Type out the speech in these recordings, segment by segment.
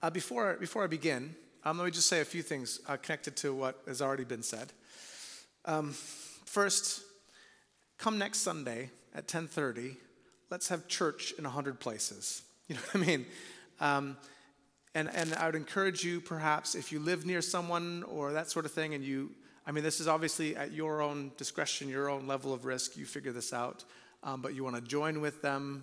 Uh, before, before I begin, um, let me just say a few things uh, connected to what has already been said. Um, first, come next Sunday at 10:30. Let's have church in 100 places. You know what I mean? Um, and, and I would encourage you, perhaps, if you live near someone or that sort of thing, and you, I mean, this is obviously at your own discretion, your own level of risk, you figure this out, um, but you want to join with them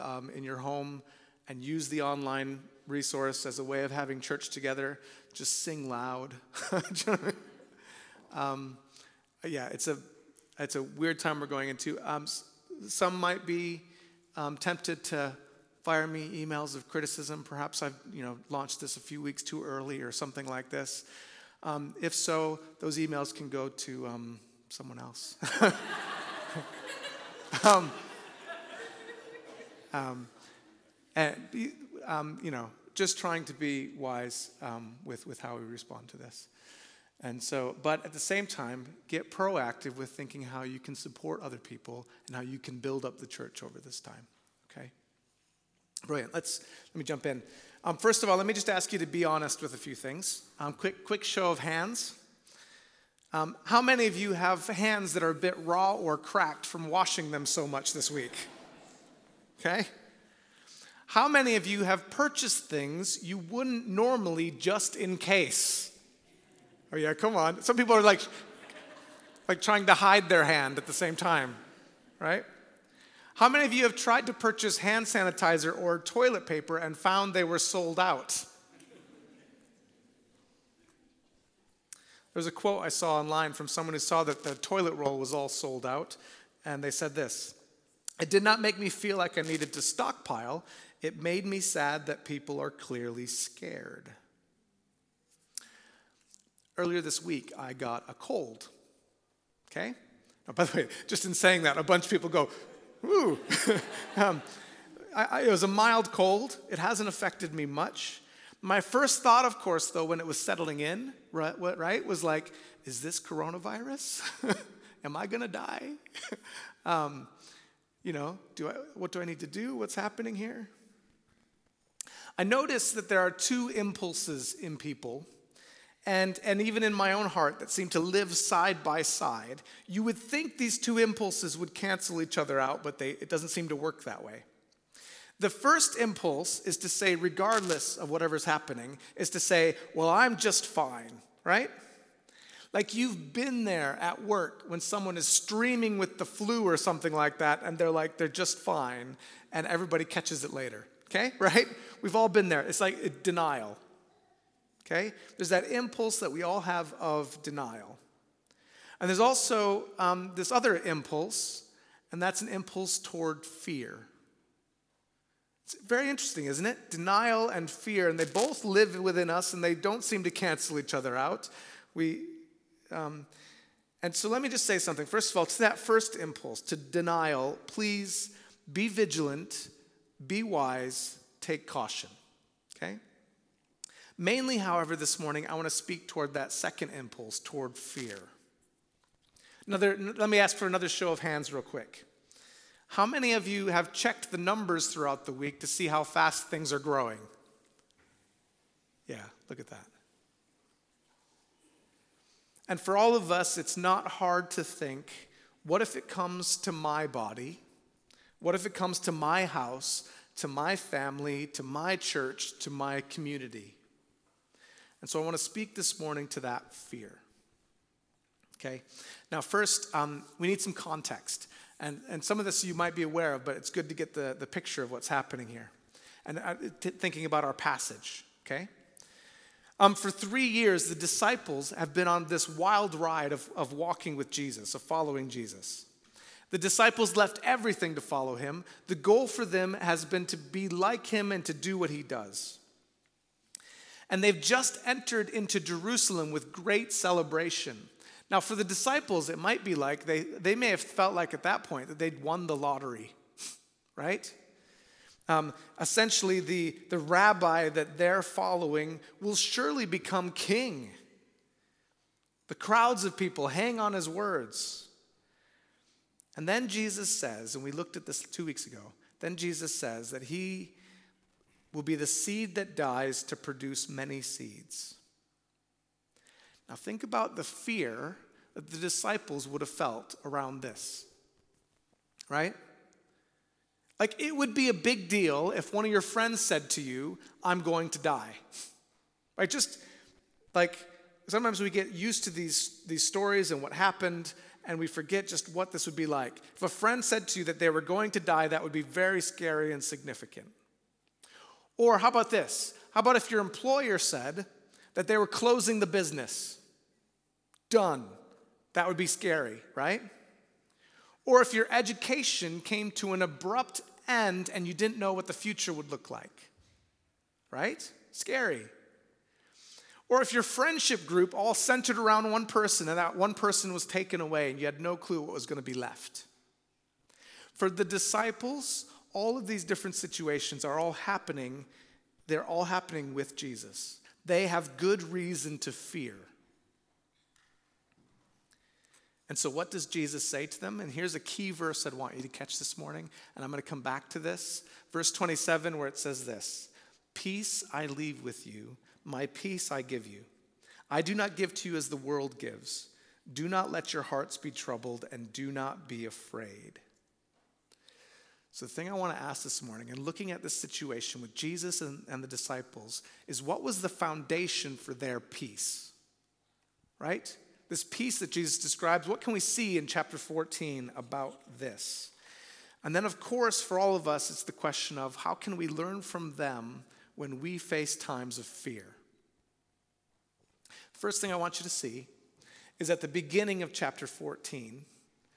um, in your home and use the online resource as a way of having church together, just sing loud. um, yeah, it's a, it's a weird time we're going into. Um, some might be um, tempted to fire me emails of criticism. Perhaps I've you know, launched this a few weeks too early or something like this. Um, if so, those emails can go to um, someone else. um, um, and, um, you know, just trying to be wise um, with, with how we respond to this. And so, but at the same time, get proactive with thinking how you can support other people and how you can build up the church over this time. Okay? Brilliant. Let's let me jump in. Um, first of all, let me just ask you to be honest with a few things. Um, quick, quick show of hands. Um, how many of you have hands that are a bit raw or cracked from washing them so much this week? Okay. How many of you have purchased things you wouldn't normally just in case? Oh yeah, come on. Some people are like, like trying to hide their hand at the same time, right? How many of you have tried to purchase hand sanitizer or toilet paper and found they were sold out? There's a quote I saw online from someone who saw that the toilet roll was all sold out, and they said this It did not make me feel like I needed to stockpile, it made me sad that people are clearly scared. Earlier this week, I got a cold. Okay? Now, by the way, just in saying that, a bunch of people go, ooh. um, I, I, it was a mild cold. It hasn't affected me much. My first thought, of course, though, when it was settling in, right, right was like, is this coronavirus? Am I going to die? um, you know, do I, what do I need to do? What's happening here? I notice that there are two impulses in people and, and even in my own heart that seem to live side by side, you would think these two impulses would cancel each other out, but they, it doesn't seem to work that way. The first impulse is to say, regardless of whatever's happening, is to say, well, I'm just fine, right? Like you've been there at work when someone is streaming with the flu or something like that, and they're like, they're just fine, and everybody catches it later, okay? Right? We've all been there. It's like denial. Okay? There's that impulse that we all have of denial. And there's also um, this other impulse, and that's an impulse toward fear. It's very interesting, isn't it? Denial and fear, and they both live within us, and they don't seem to cancel each other out. We, um, and so let me just say something. First of all, to that first impulse, to denial, please be vigilant, be wise, take caution. Okay? Mainly, however, this morning, I want to speak toward that second impulse, toward fear. Another, let me ask for another show of hands, real quick. How many of you have checked the numbers throughout the week to see how fast things are growing? Yeah, look at that. And for all of us, it's not hard to think what if it comes to my body? What if it comes to my house, to my family, to my church, to my community? And so I want to speak this morning to that fear. Okay? Now, first, um, we need some context. And, and some of this you might be aware of, but it's good to get the, the picture of what's happening here. And uh, t- thinking about our passage, okay? Um, for three years, the disciples have been on this wild ride of, of walking with Jesus, of following Jesus. The disciples left everything to follow him. The goal for them has been to be like him and to do what he does. And they've just entered into Jerusalem with great celebration. Now, for the disciples, it might be like they, they may have felt like at that point that they'd won the lottery, right? Um, essentially, the, the rabbi that they're following will surely become king. The crowds of people hang on his words. And then Jesus says, and we looked at this two weeks ago, then Jesus says that he will be the seed that dies to produce many seeds. Now, think about the fear that the disciples would have felt around this, right? Like, it would be a big deal if one of your friends said to you, I'm going to die. Right? Just like sometimes we get used to these, these stories and what happened, and we forget just what this would be like. If a friend said to you that they were going to die, that would be very scary and significant. Or how about this? How about if your employer said that they were closing the business? Done. That would be scary, right? Or if your education came to an abrupt end and you didn't know what the future would look like, right? Scary. Or if your friendship group all centered around one person and that one person was taken away and you had no clue what was going to be left. For the disciples, all of these different situations are all happening, they're all happening with Jesus. They have good reason to fear. And so, what does Jesus say to them? And here's a key verse I'd want you to catch this morning, and I'm going to come back to this. Verse 27, where it says this Peace I leave with you, my peace I give you. I do not give to you as the world gives. Do not let your hearts be troubled, and do not be afraid. So, the thing I want to ask this morning, and looking at this situation with Jesus and, and, the disciples, is what was the foundation for their peace? Right? This peace that Jesus describes, what can we see in chapter 14 about this? And then, of course, for all of us, it's the question of how can we learn from them when we face times of fear? First thing I want you to see is at the beginning of chapter 14,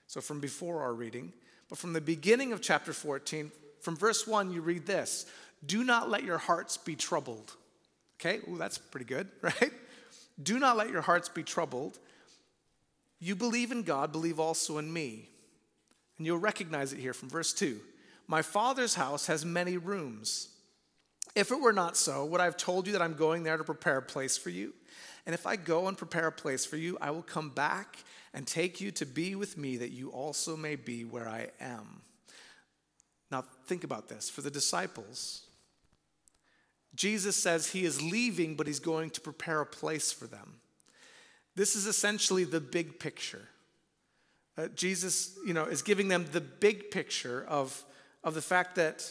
so from before our reading, but from the beginning of chapter 14, from verse 1, you read this Do not let your hearts be troubled. Okay, Ooh, that's pretty good, right? Do not let your hearts be troubled. You believe in God, believe also in me. And you'll recognize it here from verse 2. My Father's house has many rooms. If it were not so, would I have told you that I'm going there to prepare a place for you? And if I go and prepare a place for you, I will come back and take you to be with me that you also may be where I am. Now, think about this. For the disciples, Jesus says he is leaving, but he's going to prepare a place for them. This is essentially the big picture. Uh, Jesus, you know, is giving them the big picture of, of the fact that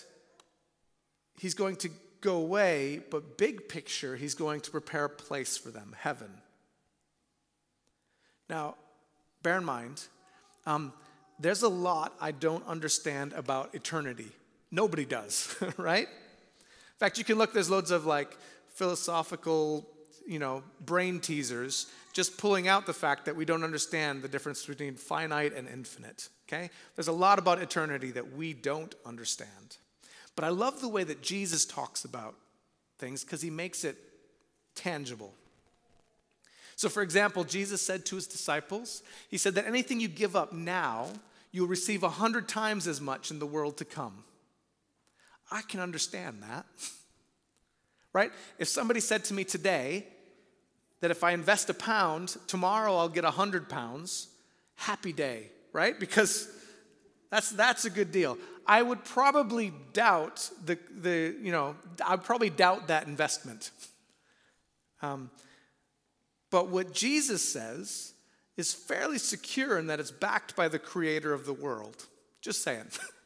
he's going to go away, but big picture, he's going to prepare a place for them, heaven. Now, bear in mind, um, there's a lot I don't understand about eternity. Nobody does, right? In fact, you can look, there's loads of like philosophical, you know, brain teasers just pulling out the fact that we don't understand the difference between finite and infinite, okay? There's a lot about eternity that we don't understand. But I love the way that Jesus talks about things because he makes it tangible. So, for example, Jesus said to his disciples, He said that anything you give up now, you'll receive a hundred times as much in the world to come. I can understand that. right? If somebody said to me today that if I invest a pound, tomorrow I'll get a hundred pounds, happy day, right? Because that's, that's a good deal. I would probably doubt the, the you know, I'd probably doubt that investment. Um, but what Jesus says is fairly secure in that it's backed by the creator of the world. Just saying.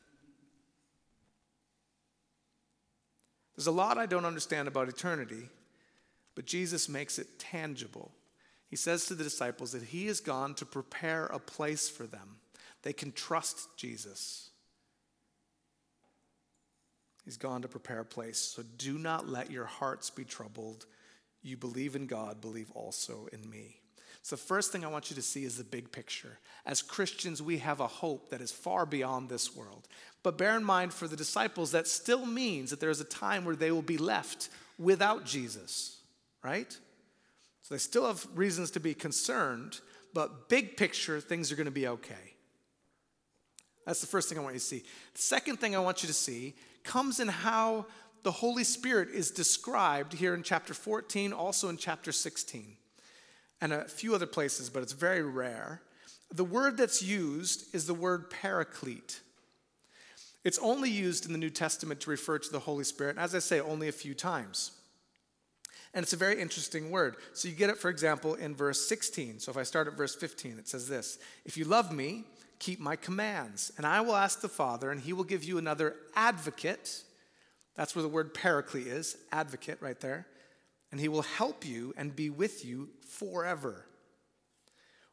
There's a lot I don't understand about eternity, but Jesus makes it tangible. He says to the disciples that he has gone to prepare a place for them. They can trust Jesus. He's gone to prepare a place. So do not let your hearts be troubled. You believe in God, believe also in me. So, the first thing I want you to see is the big picture. As Christians, we have a hope that is far beyond this world. But bear in mind, for the disciples, that still means that there is a time where they will be left without Jesus, right? So, they still have reasons to be concerned, but big picture, things are going to be okay. That's the first thing I want you to see. The second thing I want you to see comes in how the Holy Spirit is described here in chapter 14, also in chapter 16, and a few other places, but it's very rare. The word that's used is the word paraclete. It's only used in the New Testament to refer to the Holy Spirit, as I say, only a few times. And it's a very interesting word. So you get it, for example, in verse 16. So if I start at verse 15, it says this If you love me, keep my commands, and I will ask the Father, and he will give you another advocate. That's where the word paraclete is, advocate right there. And he will help you and be with you forever.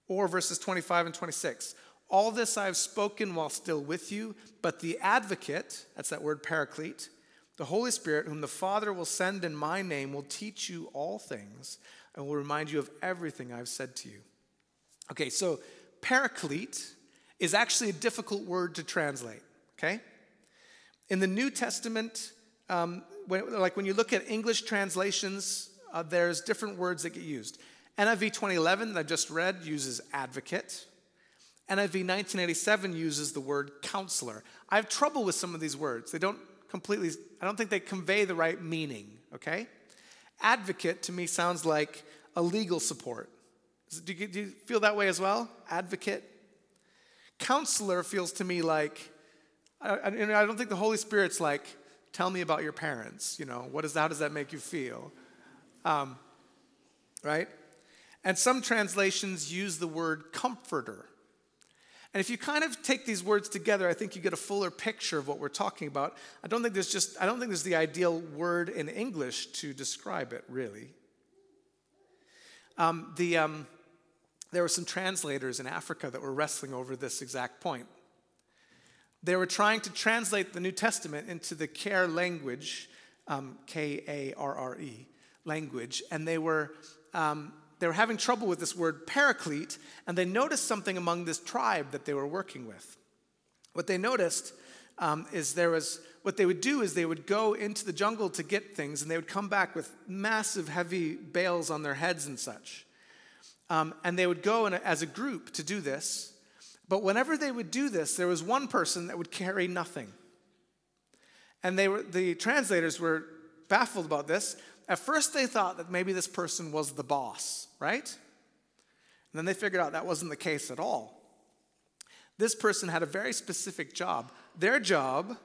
Or verses 25 and 26. All this I have spoken while still with you, but the advocate, that's that word paraclete, the Holy Spirit, whom the Father will send in my name, will teach you all things and will remind you of everything I've said to you. Okay, so paraclete is actually a difficult word to translate, okay? In the New Testament, um, when, like when you look at English translations, uh, there's different words that get used. NIV 2011 that I just read uses advocate. NIV 1987 uses the word counselor. I have trouble with some of these words. They don't completely, I don't think they convey the right meaning, okay? Advocate to me sounds like a legal support. Do you, do you feel that way as well? Advocate? Counselor feels to me like, I, I, don't think the Holy Spirit's like, tell me about your parents, you know, what is, how does that make you feel? Um, right? And some translations use the word comforter. And if you kind of take these words together, I think you get a fuller picture of what we're talking about. I don't think there's just, I don't think there's the ideal word in English to describe it, really. Um, the, um, there were some translators in Africa that were wrestling over this exact point. They were trying to translate the New Testament into the Karre language, um, K A R R E language, and they were um, they were having trouble with this word paraclete, and they noticed something among this tribe that they were working with. What they noticed um, is there was what they would do is they would go into the jungle to get things, and they would come back with massive, heavy bales on their heads and such. Um, and they would go a, as a group to do this. But whenever they would do this, there was one person that would carry nothing. And they were, the translators were baffled about this. At first, they thought that maybe this person was the boss, right? And then they figured out that wasn't the case at all. This person had a very specific job. Their job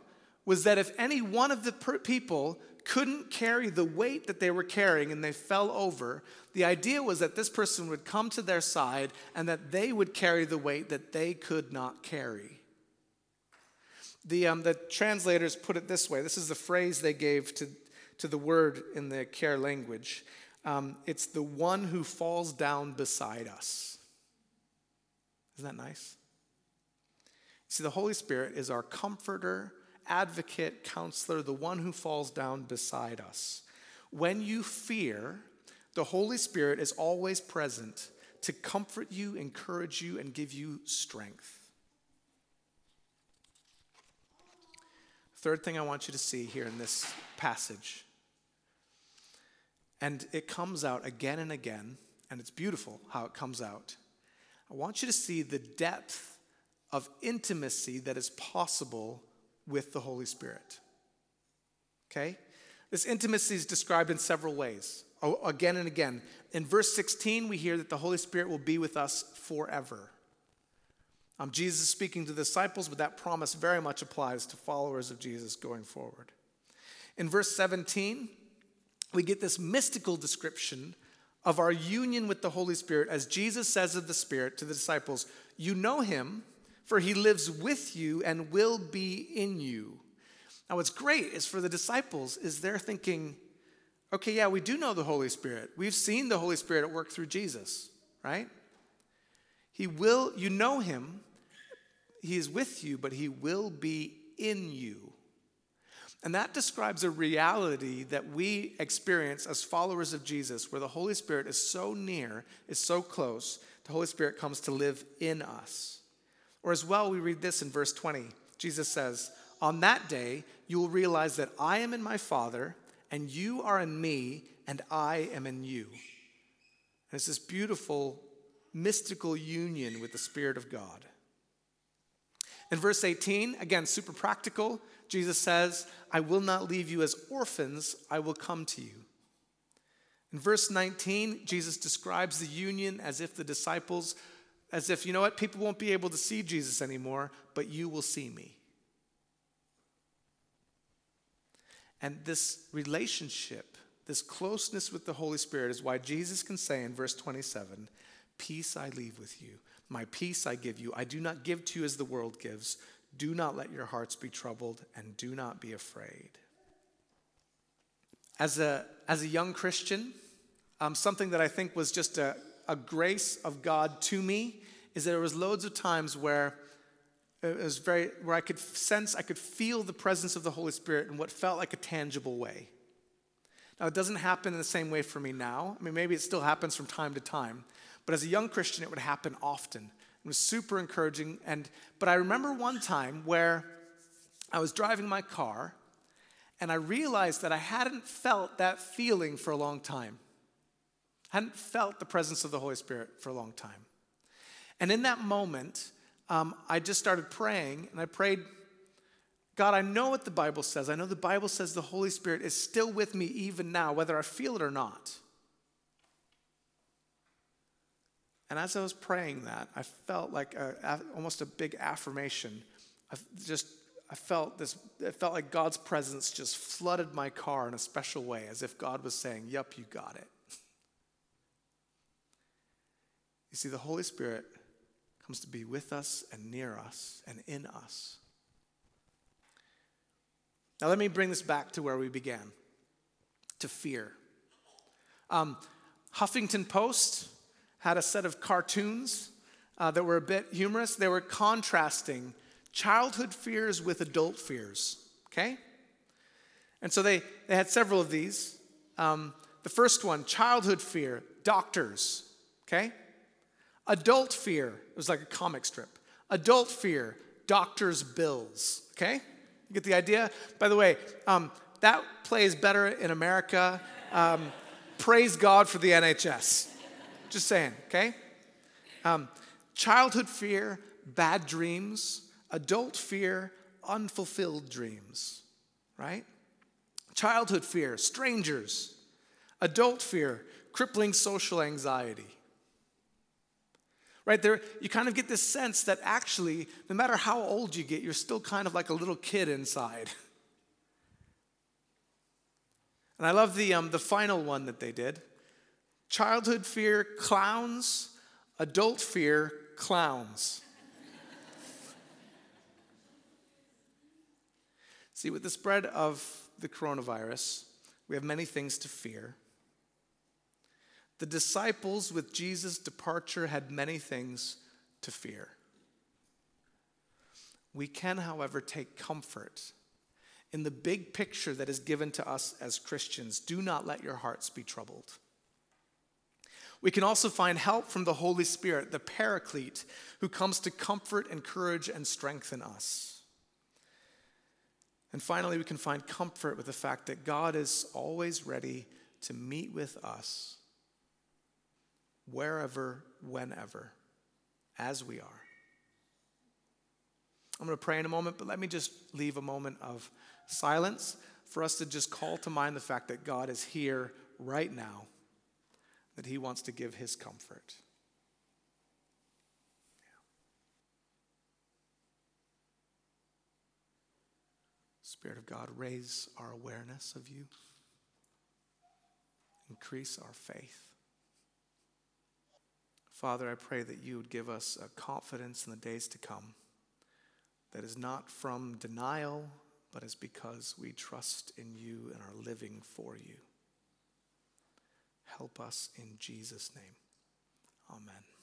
was that if any one of the people couldn't carry the weight that they were carrying and they fell over, the idea was that this person would come to their side and that they would carry the weight that they could not carry. The, um, the translators put it this way this is the phrase they gave to to the word in the Karre language. Um, it's the one who falls down beside us. Isn't that nice? See, the Holy Spirit is our comforter, advocate, counselor, the one who falls down beside us. When you fear, the Holy Spirit is always present to comfort you, encourage you, and give you strength. Third thing I want you to see here in this passage and it comes out again and again, and it's beautiful how it comes out. I want you to see the depth of intimacy that is possible with the Holy Spirit. Okay? This intimacy is described in several ways, oh, again and again. In verse 16, we hear that the Holy Spirit will be with us forever. Um, Jesus speaking to the disciples, but that promise very much applies to followers of Jesus going forward. In verse 17, we get this mystical description of our union with the Holy Spirit as Jesus says of the Spirit to the disciples, You know him, for he lives with you and will be in you. Now, what's great is for the disciples, is they're thinking, okay, yeah, we do know the Holy Spirit. We've seen the Holy Spirit at work through Jesus, right? He will, you know him, he is with you, but he will be in you. And that describes a reality that we experience as followers of Jesus, where the Holy Spirit is so near, is so close, the Holy Spirit comes to live in us. Or as well, we read this in verse 20. Jesus says, On that day, you will realize that I am in my Father, and you are in me, and I am in you. And it's this beautiful, mystical union with the Spirit of God. In verse 18, again, super practical, Jesus says, I will not leave you as orphans, I will come to you. In verse 19, Jesus describes the union as if the disciples, as if, you know what, people won't be able to see Jesus anymore, but you will see me. And this relationship, this closeness with the Holy Spirit, is why Jesus can say in verse 27 Peace I leave with you, my peace I give you. I do not give to you as the world gives. Do not let your hearts be troubled, and do not be afraid. As a, as a young Christian, um, something that I think was just a, a grace of God to me is that there was loads of times where it was very where I could sense, I could feel the presence of the Holy Spirit in what felt like a tangible way. Now it doesn't happen in the same way for me now. I mean, maybe it still happens from time to time, but as a young Christian, it would happen often. It was super encouraging. And but I remember one time where I was driving my car and I realized that I hadn't felt that feeling for a long time. I hadn't felt the presence of the Holy Spirit for a long time. And in that moment, um, I just started praying, and I prayed, God, I know what the Bible says. I know the Bible says the Holy Spirit is still with me even now, whether I feel it or not. And as I was praying that, I felt like a, almost a big affirmation. I just, I felt this, it felt like God's presence just flooded my car in a special way, as if God was saying, "Yep, you got it. You see, the Holy Spirit comes to be with us and near us and in us. Now, let me bring this back to where we began to fear. Um, Huffington Post had a set of cartoons uh, that were a bit humorous. They were contrasting childhood fears with adult fears, okay? And so they, they had several of these. Um, the first one, childhood fear, doctors, okay? Adult fear, it was like a comic strip. Adult fear, doctor's bills. Okay? You get the idea? By the way, um, that plays better in America. Um, praise God for the NHS. Just saying, okay? Um, childhood fear, bad dreams. Adult fear, unfulfilled dreams, right? Childhood fear, strangers. Adult fear, crippling social anxiety right there you kind of get this sense that actually no matter how old you get you're still kind of like a little kid inside and i love the, um, the final one that they did childhood fear clowns adult fear clowns see with the spread of the coronavirus we have many things to fear the disciples, with Jesus' departure, had many things to fear. We can, however, take comfort in the big picture that is given to us as Christians. Do not let your hearts be troubled. We can also find help from the Holy Spirit, the Paraclete, who comes to comfort, encourage, and strengthen us. And finally, we can find comfort with the fact that God is always ready to meet with us wherever, whenever, as we are. I'm going to pray in a moment, but let me just leave a moment of silence for us to just call to mind the fact that God is here right now, that He wants to give His comfort. Spirit of God, raise our awareness of you, increase our faith. Father, I pray that you would give us a confidence in the days to come that is not from denial, but is because we trust in you and are living for you. Help us in Jesus' name. Amen.